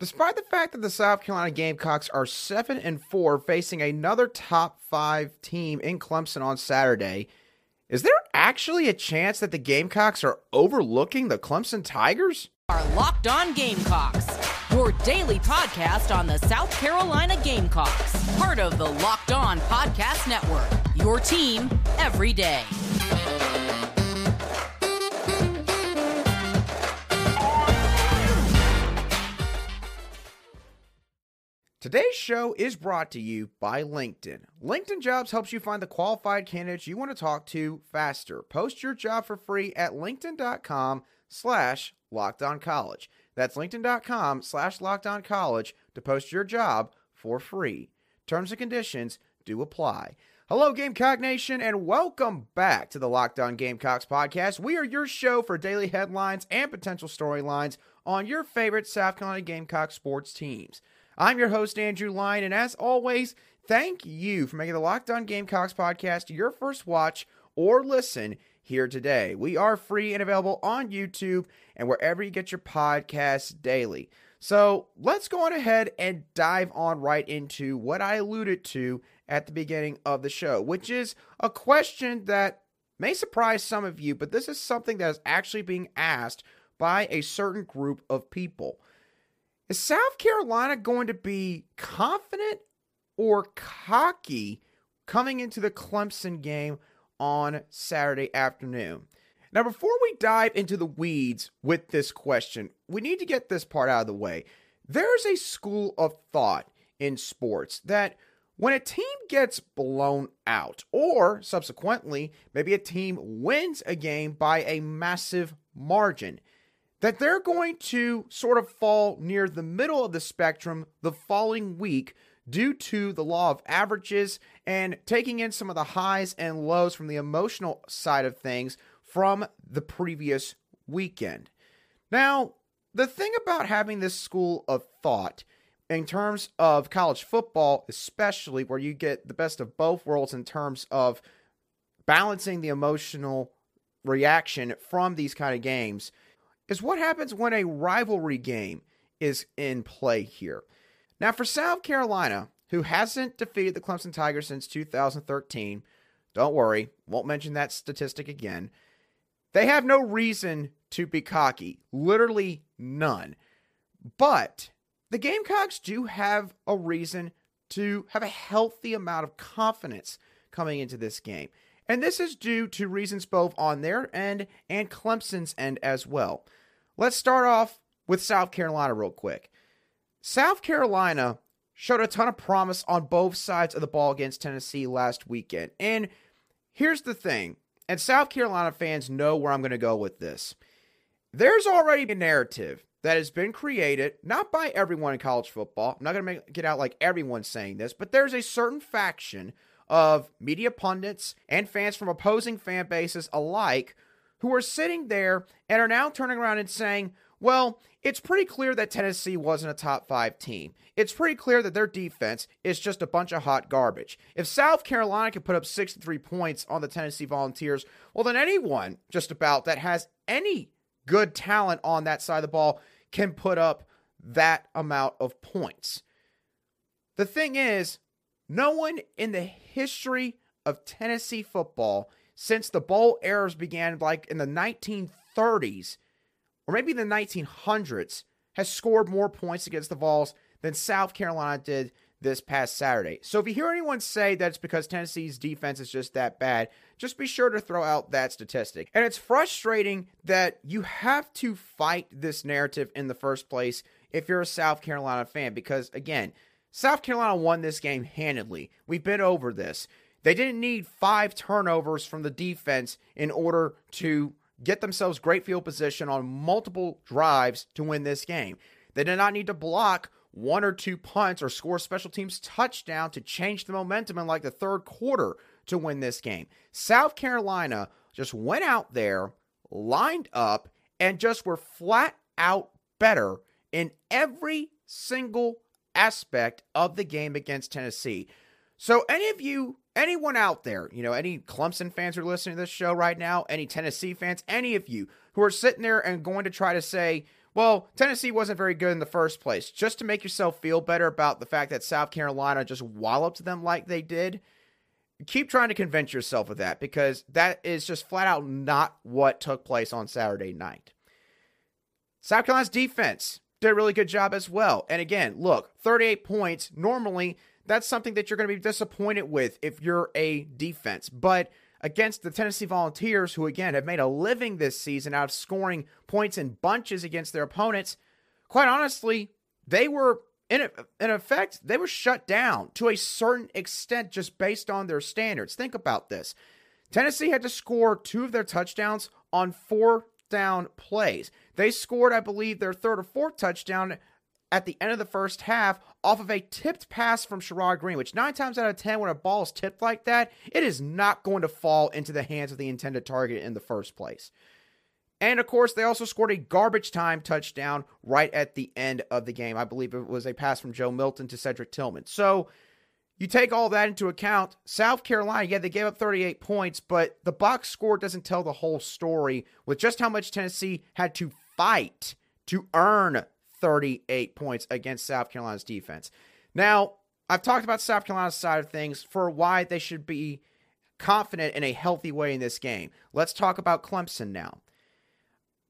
Despite the fact that the South Carolina Gamecocks are 7 and 4 facing another top 5 team in Clemson on Saturday, is there actually a chance that the Gamecocks are overlooking the Clemson Tigers? Our Locked On Gamecocks, your daily podcast on the South Carolina Gamecocks, part of the Locked On Podcast Network. Your team every day. Today's show is brought to you by LinkedIn. LinkedIn Jobs helps you find the qualified candidates you want to talk to faster. Post your job for free at linkedin.com slash college. That's linkedin.com slash college to post your job for free. Terms and conditions do apply. Hello, Gamecock Nation, and welcome back to the Locked On Gamecocks podcast. We are your show for daily headlines and potential storylines on your favorite South Carolina Gamecock sports teams. I'm your host, Andrew Line, and as always, thank you for making the Locked On Gamecocks podcast your first watch or listen here today. We are free and available on YouTube and wherever you get your podcasts daily. So let's go on ahead and dive on right into what I alluded to at the beginning of the show, which is a question that may surprise some of you, but this is something that is actually being asked by a certain group of people. Is South Carolina going to be confident or cocky coming into the Clemson game on Saturday afternoon? Now, before we dive into the weeds with this question, we need to get this part out of the way. There's a school of thought in sports that when a team gets blown out, or subsequently, maybe a team wins a game by a massive margin, that they're going to sort of fall near the middle of the spectrum the following week due to the law of averages and taking in some of the highs and lows from the emotional side of things from the previous weekend. Now, the thing about having this school of thought in terms of college football, especially where you get the best of both worlds in terms of balancing the emotional reaction from these kind of games is what happens when a rivalry game is in play here. Now, for South Carolina, who hasn't defeated the Clemson Tigers since 2013, don't worry, won't mention that statistic again. They have no reason to be cocky, literally none. But the Gamecocks do have a reason to have a healthy amount of confidence coming into this game. And this is due to reasons both on their end and Clemson's end as well. Let's start off with South Carolina real quick. South Carolina showed a ton of promise on both sides of the ball against Tennessee last weekend. And here's the thing, and South Carolina fans know where I'm going to go with this. There's already a narrative that has been created, not by everyone in college football. I'm not going to make it out like everyone's saying this, but there's a certain faction of media pundits and fans from opposing fan bases alike who are sitting there and are now turning around and saying, well, it's pretty clear that Tennessee wasn't a top five team. It's pretty clear that their defense is just a bunch of hot garbage. If South Carolina can put up 63 points on the Tennessee Volunteers, well, then anyone just about that has any good talent on that side of the ball can put up that amount of points. The thing is, no one in the history of Tennessee football since the bowl eras began like in the 1930s or maybe the 1900s has scored more points against the Vols than South Carolina did this past Saturday. So if you hear anyone say that it's because Tennessee's defense is just that bad, just be sure to throw out that statistic. And it's frustrating that you have to fight this narrative in the first place if you're a South Carolina fan because again, South Carolina won this game handedly. We've been over this. They didn't need five turnovers from the defense in order to get themselves great field position on multiple drives to win this game. They did not need to block one or two punts or score special teams touchdown to change the momentum in like the third quarter to win this game. South Carolina just went out there, lined up, and just were flat out better in every single aspect of the game against Tennessee. So, any of you anyone out there, you know, any Clemson fans who are listening to this show right now, any Tennessee fans, any of you who are sitting there and going to try to say, Well, Tennessee wasn't very good in the first place. Just to make yourself feel better about the fact that South Carolina just walloped them like they did, keep trying to convince yourself of that because that is just flat out not what took place on Saturday night. South Carolina's defense did a really good job as well. And again, look, 38 points. Normally, that's something that you're going to be disappointed with if you're a defense. But against the Tennessee Volunteers, who again have made a living this season out of scoring points in bunches against their opponents, quite honestly, they were in, in effect, they were shut down to a certain extent just based on their standards. Think about this. Tennessee had to score two of their touchdowns on four down plays. They scored, I believe, their third or fourth touchdown at the end of the first half off of a tipped pass from Sherrod Greene, which nine times out of ten, when a ball is tipped like that, it is not going to fall into the hands of the intended target in the first place. And of course, they also scored a garbage time touchdown right at the end of the game. I believe it was a pass from Joe Milton to Cedric Tillman. So you take all that into account. South Carolina, yeah, they gave up 38 points, but the box score doesn't tell the whole story with just how much Tennessee had to fight to earn 38 points against South Carolina's defense. Now, I've talked about South Carolina's side of things for why they should be confident in a healthy way in this game. Let's talk about Clemson now.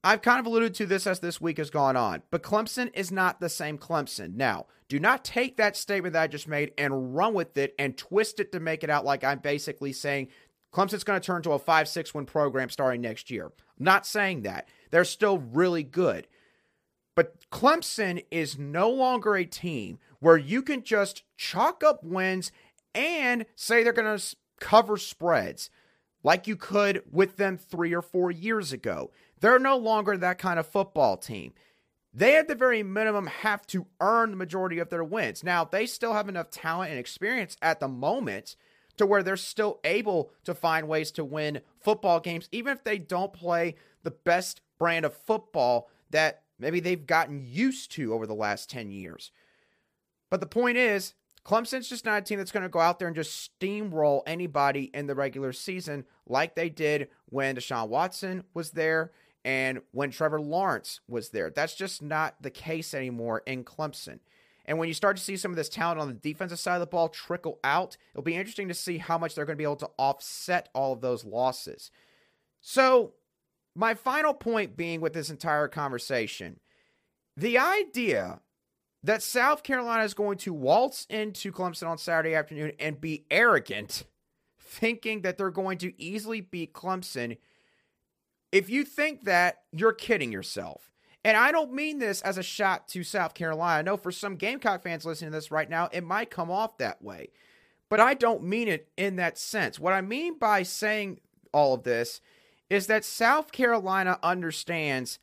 I've kind of alluded to this as this week has gone on, but Clemson is not the same Clemson. Now, do not take that statement that I just made and run with it and twist it to make it out like I'm basically saying Clemson's going to turn to a 5 6 win program starting next year. I'm not saying that. They're still really good. Clemson is no longer a team where you can just chalk up wins and say they're going to cover spreads like you could with them three or four years ago. They're no longer that kind of football team. They, at the very minimum, have to earn the majority of their wins. Now, they still have enough talent and experience at the moment to where they're still able to find ways to win football games, even if they don't play the best brand of football that maybe they've gotten used to over the last 10 years. But the point is, Clemson's just not a team that's going to go out there and just steamroll anybody in the regular season like they did when Deshaun Watson was there and when Trevor Lawrence was there. That's just not the case anymore in Clemson. And when you start to see some of this talent on the defensive side of the ball trickle out, it'll be interesting to see how much they're going to be able to offset all of those losses. So, my final point being with this entire conversation the idea that South Carolina is going to waltz into Clemson on Saturday afternoon and be arrogant, thinking that they're going to easily beat Clemson. If you think that, you're kidding yourself. And I don't mean this as a shot to South Carolina. I know for some Gamecock fans listening to this right now, it might come off that way. But I don't mean it in that sense. What I mean by saying all of this is that South Carolina understands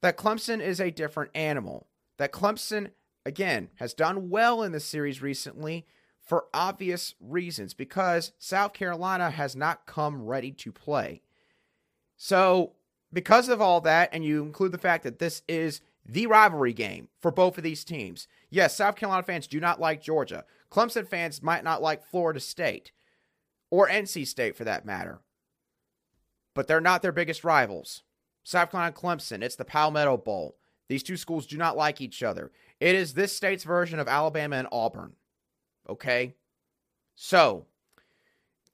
that Clemson is a different animal. That Clemson again, has done well in the series recently for obvious reasons because South Carolina has not come ready to play. So, because of all that, and you include the fact that this is the rivalry game for both of these teams, yes, South Carolina fans do not like Georgia. Clemson fans might not like Florida State or NC State for that matter. But they're not their biggest rivals. South Carolina and Clemson, it's the Palmetto Bowl. These two schools do not like each other. It is this state's version of Alabama and Auburn. Okay? So,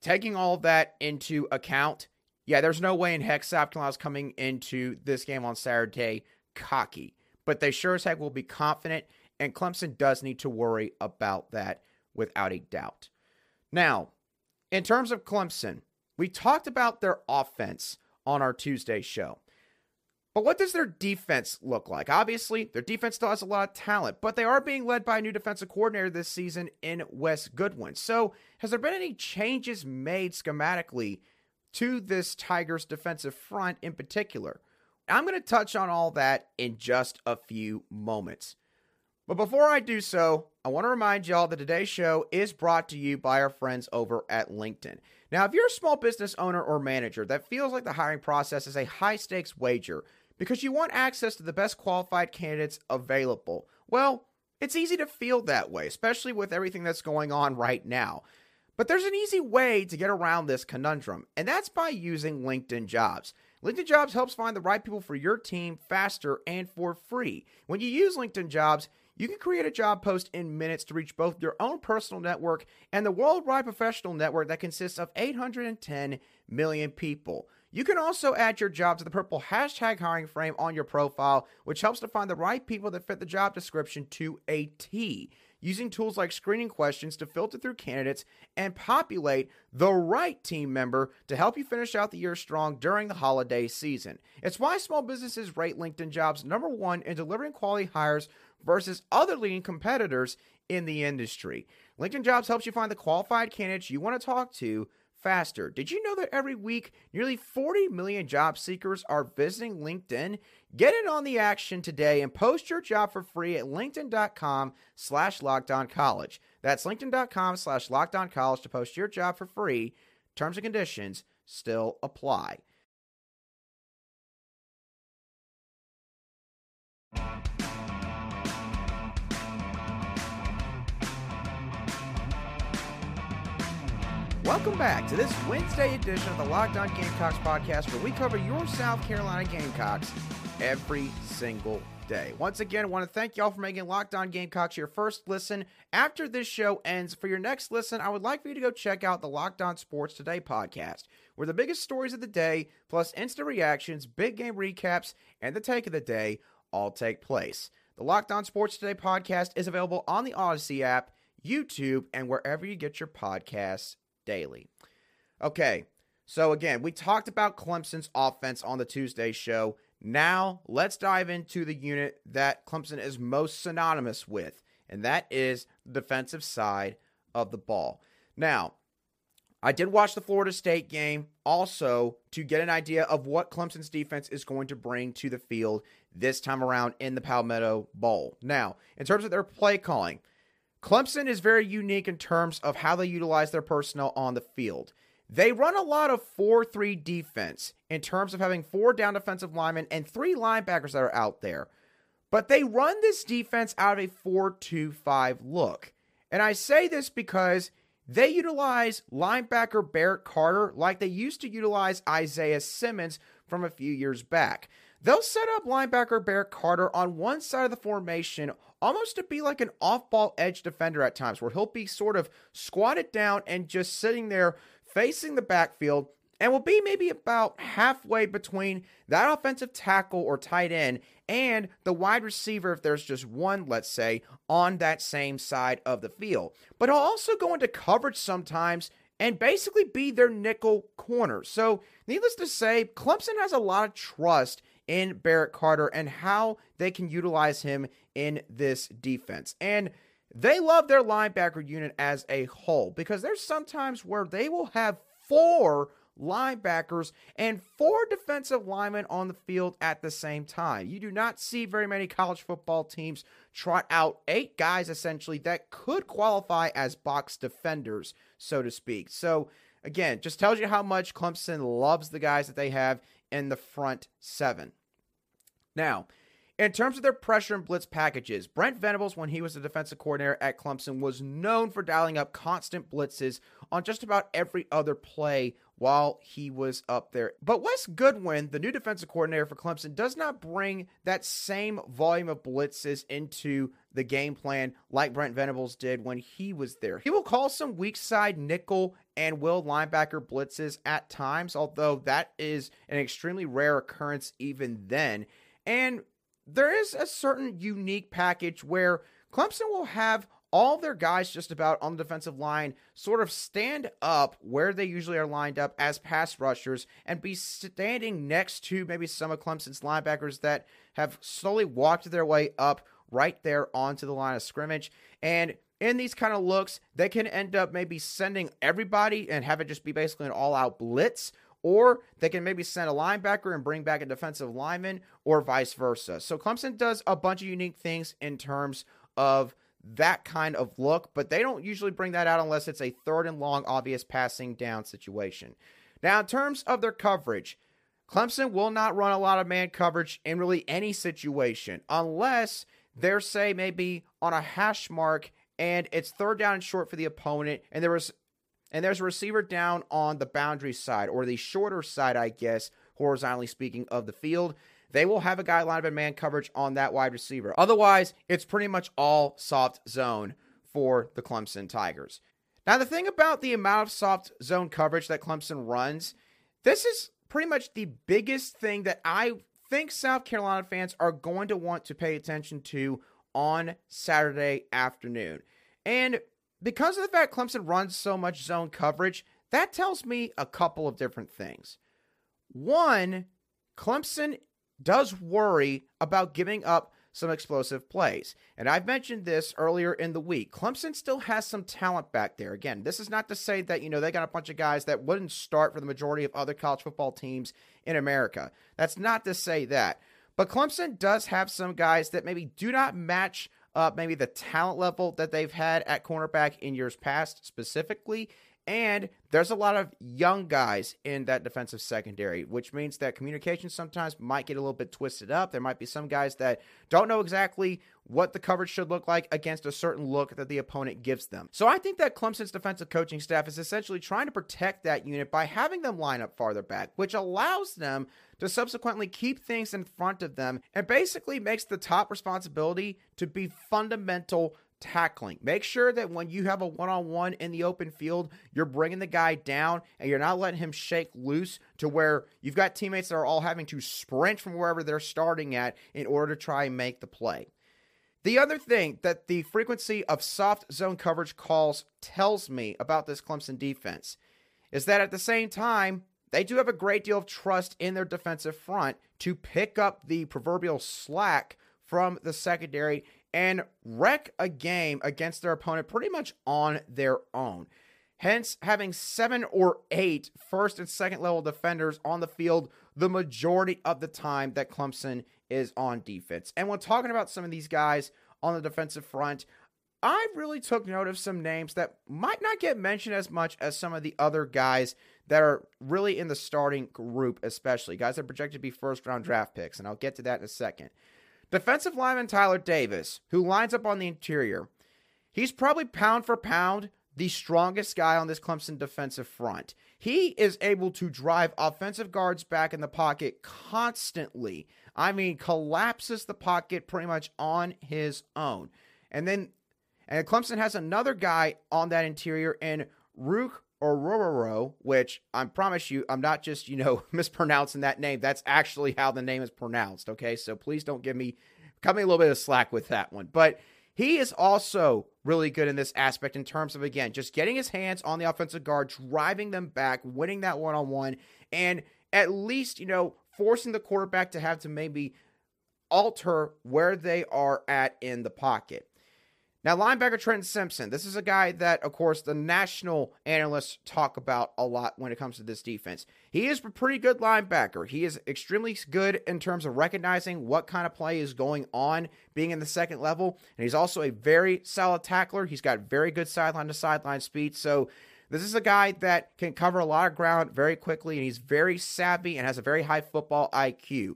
taking all of that into account, yeah, there's no way in heck South Carolina's coming into this game on Saturday cocky. But they sure as heck will be confident, and Clemson does need to worry about that without a doubt. Now, in terms of Clemson, we talked about their offense on our Tuesday show. But what does their defense look like? Obviously, their defense still has a lot of talent, but they are being led by a new defensive coordinator this season in Wes Goodwin. So, has there been any changes made schematically to this Tigers defensive front in particular? I'm going to touch on all that in just a few moments. But before I do so, I want to remind y'all that today's show is brought to you by our friends over at LinkedIn. Now, if you're a small business owner or manager that feels like the hiring process is a high stakes wager, because you want access to the best qualified candidates available. Well, it's easy to feel that way, especially with everything that's going on right now. But there's an easy way to get around this conundrum, and that's by using LinkedIn Jobs. LinkedIn Jobs helps find the right people for your team faster and for free. When you use LinkedIn Jobs, you can create a job post in minutes to reach both your own personal network and the worldwide professional network that consists of 810 million people. You can also add your job to the purple hashtag hiring frame on your profile, which helps to find the right people that fit the job description to a T using tools like screening questions to filter through candidates and populate the right team member to help you finish out the year strong during the holiday season. It's why small businesses rate LinkedIn jobs number one in delivering quality hires versus other leading competitors in the industry. LinkedIn Jobs helps you find the qualified candidates you want to talk to faster. Did you know that every week nearly 40 million job seekers are visiting LinkedIn? Get in on the action today and post your job for free at linkedin.com slash college. That's linkedin.com slash college to post your job for free. Terms and conditions still apply. Welcome back to this Wednesday edition of the Locked On Gamecocks podcast, where we cover your South Carolina Gamecocks every single day. Once again, I want to thank y'all for making Locked On Gamecocks your first listen. After this show ends, for your next listen, I would like for you to go check out the Locked On Sports Today podcast, where the biggest stories of the day, plus instant reactions, big game recaps, and the take of the day all take place. The Locked On Sports Today podcast is available on the Audacy app, YouTube, and wherever you get your podcasts daily. Okay, so again, we talked about Clemson's offense on the Tuesday show. Now, let's dive into the unit that Clemson is most synonymous with, and that is the defensive side of the ball. Now, I did watch the Florida State game also to get an idea of what Clemson's defense is going to bring to the field this time around in the Palmetto Bowl. Now, in terms of their play calling, Clemson is very unique in terms of how they utilize their personnel on the field. They run a lot of 4 3 defense in terms of having four down defensive linemen and three linebackers that are out there. But they run this defense out of a 4 2 5 look. And I say this because they utilize linebacker Barrett Carter like they used to utilize Isaiah Simmons from a few years back. They'll set up linebacker Barrett Carter on one side of the formation almost to be like an off ball edge defender at times, where he'll be sort of squatted down and just sitting there facing the backfield and will be maybe about halfway between that offensive tackle or tight end and the wide receiver, if there's just one, let's say, on that same side of the field. But he'll also go into coverage sometimes and basically be their nickel corner. So, needless to say, Clemson has a lot of trust in Barrett Carter and how they can utilize him in this defense. And they love their linebacker unit as a whole because there's sometimes where they will have four linebackers and four defensive linemen on the field at the same time. You do not see very many college football teams trot out eight guys essentially that could qualify as box defenders, so to speak. So, again, just tells you how much Clemson loves the guys that they have in the front seven. Now, in terms of their pressure and blitz packages, Brent Venables, when he was the defensive coordinator at Clemson, was known for dialing up constant blitzes on just about every other play while he was up there. But Wes Goodwin, the new defensive coordinator for Clemson, does not bring that same volume of blitzes into the game plan like Brent Venables did when he was there. He will call some weak side nickel and will linebacker blitzes at times, although that is an extremely rare occurrence even then. And there is a certain unique package where Clemson will have all their guys just about on the defensive line sort of stand up where they usually are lined up as pass rushers and be standing next to maybe some of Clemson's linebackers that have slowly walked their way up right there onto the line of scrimmage. And in these kind of looks, they can end up maybe sending everybody and have it just be basically an all out blitz or they can maybe send a linebacker and bring back a defensive lineman, or vice versa. So Clemson does a bunch of unique things in terms of that kind of look, but they don't usually bring that out unless it's a third and long, obvious passing down situation. Now, in terms of their coverage, Clemson will not run a lot of man coverage in really any situation unless they're, say, maybe on a hash mark and it's third down and short for the opponent, and there was and there's a receiver down on the boundary side or the shorter side, I guess, horizontally speaking, of the field. They will have a guy lined up in man coverage on that wide receiver. Otherwise, it's pretty much all soft zone for the Clemson Tigers. Now, the thing about the amount of soft zone coverage that Clemson runs, this is pretty much the biggest thing that I think South Carolina fans are going to want to pay attention to on Saturday afternoon. And because of the fact Clemson runs so much zone coverage, that tells me a couple of different things. One, Clemson does worry about giving up some explosive plays. And I've mentioned this earlier in the week. Clemson still has some talent back there. Again, this is not to say that, you know, they got a bunch of guys that wouldn't start for the majority of other college football teams in America. That's not to say that. But Clemson does have some guys that maybe do not match up maybe the talent level that they've had at cornerback in years past specifically. And there's a lot of young guys in that defensive secondary, which means that communication sometimes might get a little bit twisted up. There might be some guys that don't know exactly what the coverage should look like against a certain look that the opponent gives them. So I think that Clemson's defensive coaching staff is essentially trying to protect that unit by having them line up farther back, which allows them to subsequently keep things in front of them and basically makes the top responsibility to be fundamental tackling. Make sure that when you have a one on one in the open field, you're bringing the guy down and you're not letting him shake loose to where you've got teammates that are all having to sprint from wherever they're starting at in order to try and make the play. The other thing that the frequency of soft zone coverage calls tells me about this Clemson defense is that at the same time, they do have a great deal of trust in their defensive front to pick up the proverbial slack from the secondary and wreck a game against their opponent pretty much on their own. Hence, having seven or eight first and second level defenders on the field the majority of the time that Clemson is on defense. And when talking about some of these guys on the defensive front, I really took note of some names that might not get mentioned as much as some of the other guys that are really in the starting group, especially guys that are projected to be first round draft picks. And I'll get to that in a second. Defensive lineman Tyler Davis, who lines up on the interior, he's probably pound for pound the strongest guy on this Clemson defensive front. He is able to drive offensive guards back in the pocket constantly. I mean, collapses the pocket pretty much on his own. And then and Clemson has another guy on that interior in Ruke Orhorhoro, which I promise you, I'm not just, you know, mispronouncing that name. That's actually how the name is pronounced. Okay. So please don't give me, cut me a little bit of slack with that one. But he is also really good in this aspect in terms of, again, just getting his hands on the offensive guard, driving them back, winning that one on one, and at least, you know, forcing the quarterback to have to maybe alter where they are at in the pocket. Now, linebacker Trenton Simpson. This is a guy that, of course, the national analysts talk about a lot when it comes to this defense. He is a pretty good linebacker. He is extremely good in terms of recognizing what kind of play is going on, being in the second level. And he's also a very solid tackler. He's got very good sideline to sideline speed. So, this is a guy that can cover a lot of ground very quickly, and he's very savvy and has a very high football IQ.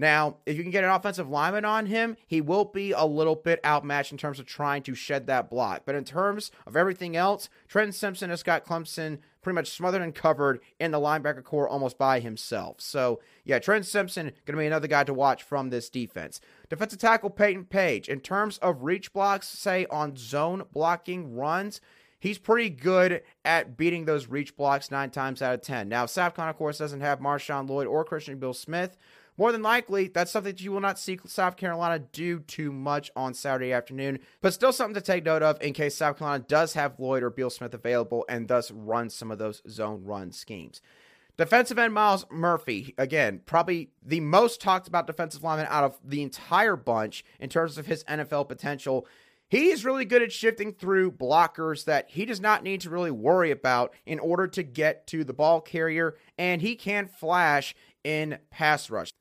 Now, if you can get an offensive lineman on him, he will be a little bit outmatched in terms of trying to shed that block. But in terms of everything else, Trenton Simpson has got Clemson pretty much smothered and covered in the linebacker corps almost by himself. So, yeah, Trenton Simpson going to be another guy to watch from this defense. Defensive tackle Payton Page, in terms of reach blocks, say on zone blocking runs, he's pretty good at beating those reach blocks nine times out of ten. Now, Carolina, of course, doesn't have Marshawn Lloyd or Christian Beal Smith, more than likely, that's something that you will not see South Carolina do too much on Saturday afternoon, but still something to take note of in case South Carolina does have Lloyd or Beal Smith available and thus run some of those zone run schemes. Defensive end Myles Murphy, again, probably the most talked about defensive lineman out of the entire bunch in terms of his NFL potential. He is really good at shifting through blockers that he does not need to really worry about in order to get to the ball carrier, and he can flash in pass rush.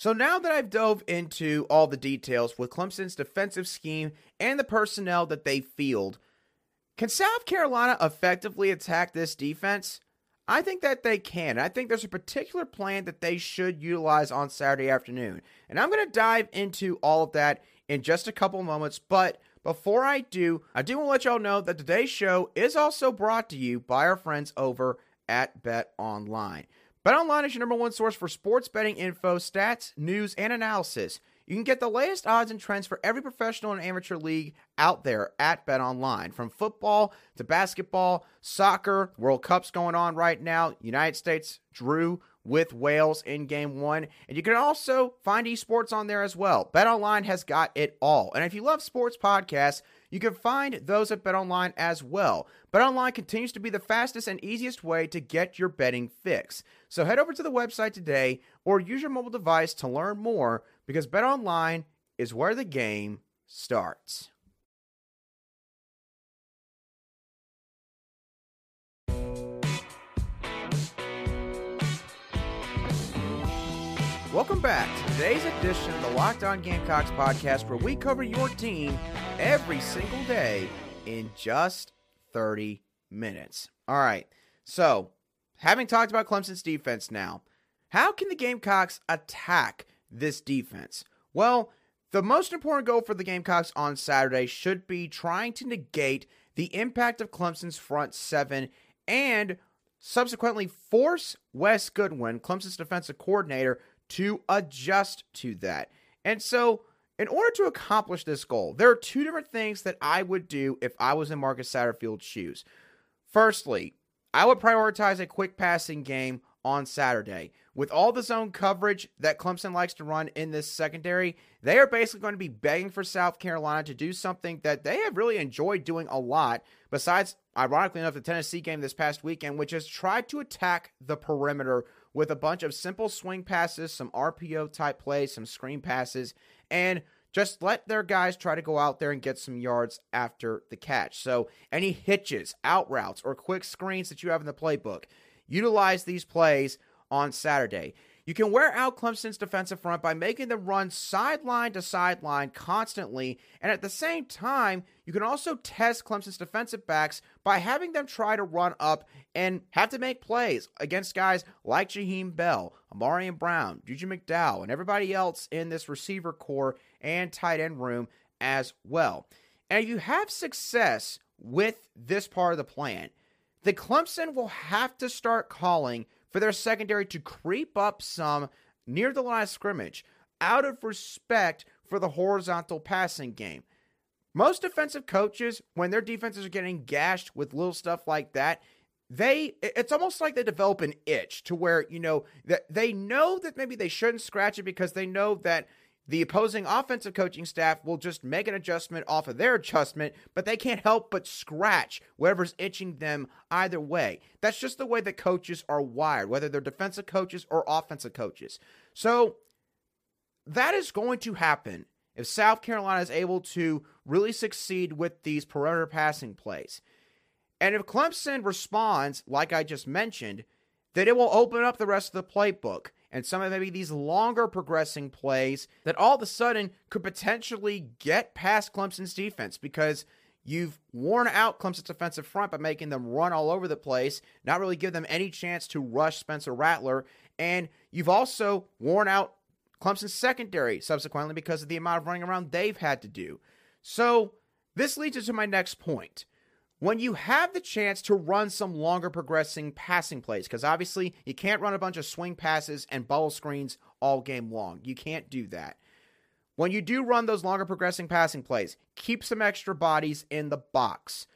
So now that I've dove into all the details with Clemson's defensive scheme and the personnel that they field, can South Carolina effectively attack this defense? I think that they can. I think there's a particular plan that they should utilize on Saturday afternoon. And I'm going to dive into all of that in just a couple moments. But before I do, I do want to let y'all know that today's show is also brought to you by our friends over at Bet Online. BetOnline is your number one source for sports betting info, stats, news, and analysis. You can get the latest odds and trends for every professional and amateur league out there at BetOnline. From football to basketball, soccer, World Cup's going on right now. United States drew with Wales in game one. And you can also find esports on there as well. BetOnline has got it all. And if you love sports podcasts, you can find those at BetOnline as well. BetOnline continues to be the fastest and easiest way to get your betting fix. So head over to the website today or use your mobile device to learn more because BetOnline is where the game starts. Welcome back to today's edition of the Locked On Gamecocks podcast, where we cover your team every single day in just 30 minutes. All right, so having talked about Clemson's defense now, how can the Gamecocks attack this defense? Well, the most important goal for the Gamecocks on Saturday should be trying to negate the impact of Clemson's front seven and subsequently force Wes Goodwin, Clemson's defensive coordinator, to adjust to that. And so, in order to accomplish this goal, there are two different things that I would do if I was in Marcus Satterfield's shoes. Firstly, I would prioritize a quick passing game on Saturday. With all the zone coverage that Clemson likes to run in this secondary, they are basically going to be begging for South Carolina to do something that they have really enjoyed doing a lot, besides, ironically enough, the Tennessee game this past weekend, which is try to attack the perimeter with a bunch of simple swing passes, some RPO type plays, some screen passes, and just let their guys try to go out there and get some yards after the catch. So, any hitches, out routes, or quick screens that you have in the playbook, utilize these plays on Saturday. You can wear out Clemson's defensive front by making them run sideline to sideline constantly, and at the same time, you can also test Clemson's defensive backs by having them try to run up and have to make plays against guys like Jaheim Bell, Ahmarean Brown, Juju McDowell, and everybody else in this receiver corps and tight end room as well. And if you have success with this part of the plan, the Clemson will have to start calling for their secondary to creep up some near the line of scrimmage out of respect for the horizontal passing game. Most defensive coaches, when their defenses are getting gashed with little stuff like that, they it's almost like they develop an itch to where you know that they know that maybe they shouldn't scratch it because they know that the opposing offensive coaching staff will just make an adjustment off of their adjustment, but they can't help but scratch whatever's itching them either way. That's just the way that coaches are wired, whether they're defensive coaches or offensive coaches. So that is going to happen if South Carolina is able to really succeed with these perimeter passing plays. And if Clemson responds, like I just mentioned, then it will open up the rest of the playbook and some of maybe these longer progressing plays that all of a sudden could potentially get past Clemson's defense because you've worn out Clemson's defensive front by making them run all over the place, not really give them any chance to rush Spencer Rattler, and you've also worn out Clemson's secondary subsequently because of the amount of running around they've had to do. So, this leads us to my next point when you have the chance to run some longer progressing passing plays, because obviously you can't run a bunch of swing passes and bubble screens all game long. You can't do that. When you do run those longer progressing passing plays, keep some extra bodies in the box.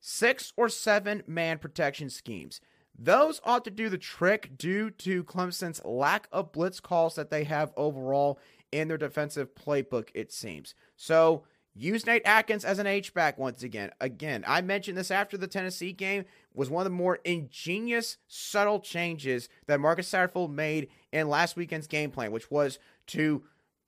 Six or seven man protection schemes. Those ought to do the trick due to Clemson's lack of blitz calls that they have overall in their defensive playbook, it seems. So Use Nate Atkins as an H-back once again. Again, I mentioned this after the Tennessee game was one of the more ingenious, subtle changes that Marcus Satterfield made in last weekend's game plan, which was to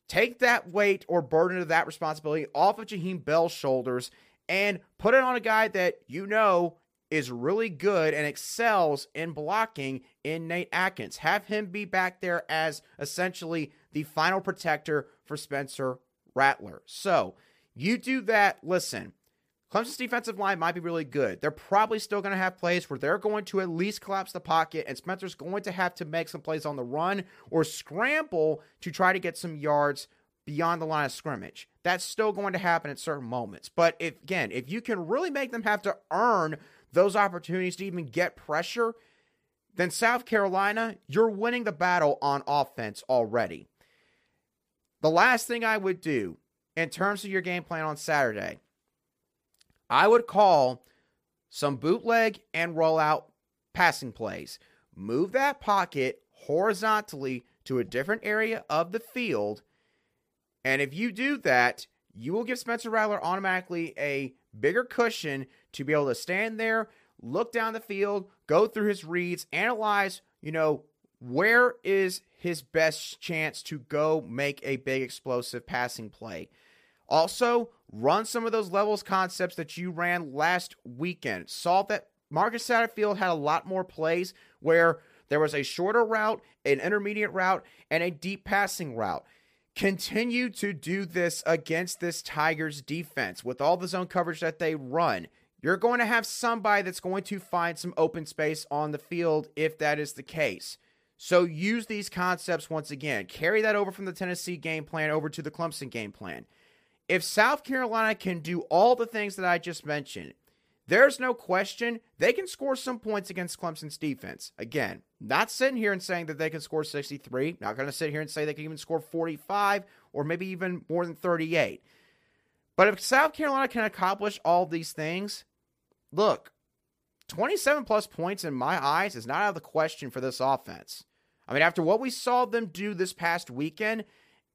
take that weight or burden of that responsibility off of Jaheim Bell's shoulders and put it on a guy that you know is really good and excels in blocking in Nate Atkins. Have him be back there as essentially the final protector for Spencer Rattler. So, you do that, listen, Clemson's defensive line might be really good. They're probably still going to have plays where they're going to at least collapse the pocket, and Spencer's going to have to make some plays on the run or scramble to try to get some yards beyond the line of scrimmage. That's still going to happen at certain moments. But if again, if you can really make them have to earn those opportunities to even get pressure, then South Carolina, you're winning the battle on offense already. The last thing I would do in terms of your game plan on Saturday, I would call some bootleg and rollout passing plays. Move that pocket horizontally to a different area of the field. And if you do that, you will give Spencer Rattler automatically a bigger cushion to be able to stand there, look down the field, go through his reads, analyze, you know, where is his best chance to go make a big explosive passing play. Also, run some of those levels concepts that you ran last weekend. Saw that Marcus Satterfield had a lot more plays where there was a shorter route, an intermediate route, and a deep passing route. Continue to do this against this Tigers defense with all the zone coverage that they run. You're going to have somebody that's going to find some open space on the field if that is the case. So use these concepts once again. Carry that over from the Tennessee game plan over to the Clemson game plan. If South Carolina can do all the things that I just mentioned, there's no question they can score some points against Clemson's defense. Again, not sitting here and saying that they can score 63, not going to sit here and say they can even score 45 or maybe even more than 38. But if South Carolina can accomplish all these things, look, 27 plus points in my eyes is not out of the question for this offense. I mean, after what we saw them do this past weekend,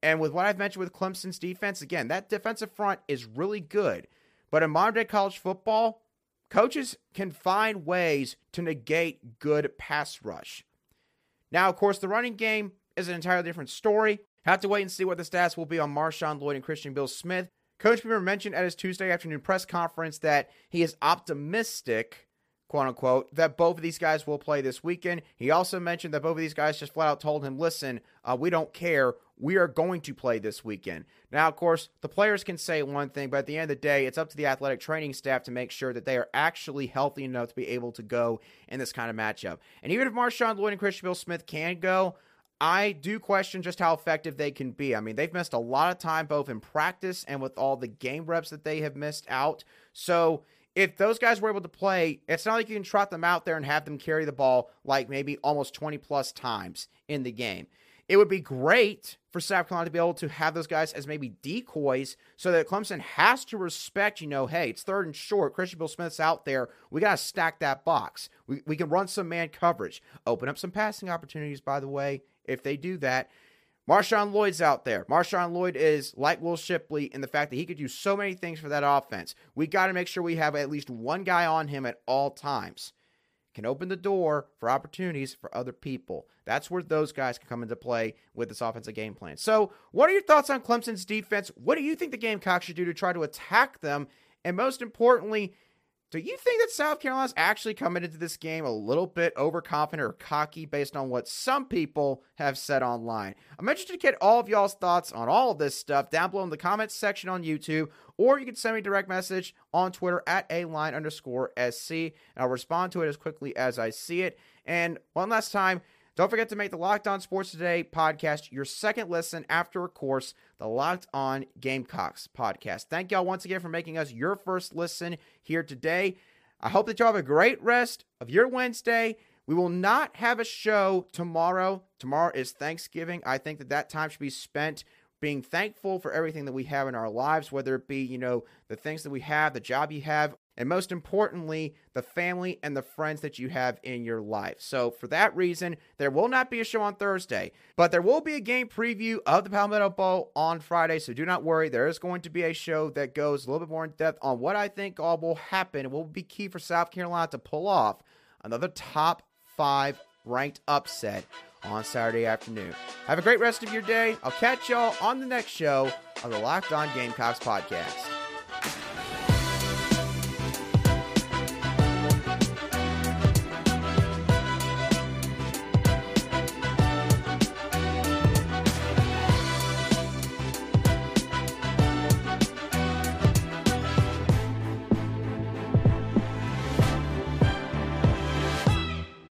and with what I've mentioned with Clemson's defense, again, that defensive front is really good. But in modern day college football, coaches can find ways to negate good pass rush. Now, of course, the running game is an entirely different story. Have to wait and see what the stats will be on Marshawn Lloyd and Christian Beal Smith. Coach Beamer mentioned at his Tuesday afternoon press conference that he is optimistic, quote unquote, that both of these guys will play this weekend. He also mentioned that both of these guys just flat out told him, listen, uh, we don't care. We are going to play this weekend. Now, of course, the players can say one thing, but at the end of the day, it's up to the athletic training staff to make sure that they are actually healthy enough to be able to go in this kind of matchup. And even if Marshawn Lloyd and Christian Beal Smith can go, I do question just how effective they can be. I mean, they've missed a lot of time both in practice and with all the game reps that they have missed out. So, if those guys were able to play, it's not like you can trot them out there and have them carry the ball like maybe almost 20 plus times in the game. It would be great for South Carolina to be able to have those guys as maybe decoys so that Clemson has to respect, you know, hey, it's third and short. Christian Beal Smith's out there. We got to stack that box. We, we can run some man coverage, open up some passing opportunities, by the way, if they do that. Marshawn Lloyd's out there. Marshawn Lloyd is like Will Shipley in the fact that he could do so many things for that offense. We got to make sure we have at least one guy on him at all times. Can open the door for opportunities for other people. That's where those guys can come into play with this offensive game plan. So, what are your thoughts on Clemson's defense? What do you think the Gamecocks should do to try to attack them? And most importantly, do you think that South Carolina's actually coming into this game a little bit overconfident or cocky based on what some people have said online? I'm interested to get all of y'all's thoughts on all of this stuff down below in the comments section on YouTube, or you can send me a direct message on Twitter at a line underscore SC, and I'll respond to it as quickly as I see it. And one last time, don't forget to make the Locked On Sports Today podcast your second listen after, of course, the Locked On Gamecocks podcast. Thank y'all once again for making us your first listen here today. I hope that y'all have a great rest of your Wednesday. We will not have a show tomorrow. Tomorrow is Thanksgiving. I think that that time should be spent being thankful for everything that we have in our lives, whether it be, you know, the things that we have, the job you have, and most importantly, the family and the friends that you have in your life. So, for that reason, there will not be a show on Thursday, but there will be a game preview of the Palmetto Bowl on Friday. So, do not worry. There is going to be a show that goes a little bit more in depth on what I think all will happen. It will be key for South Carolina to pull off another top five ranked upset on Saturday afternoon. Have a great rest of your day. I'll catch y'all on the next show of the Locked On Gamecocks podcast.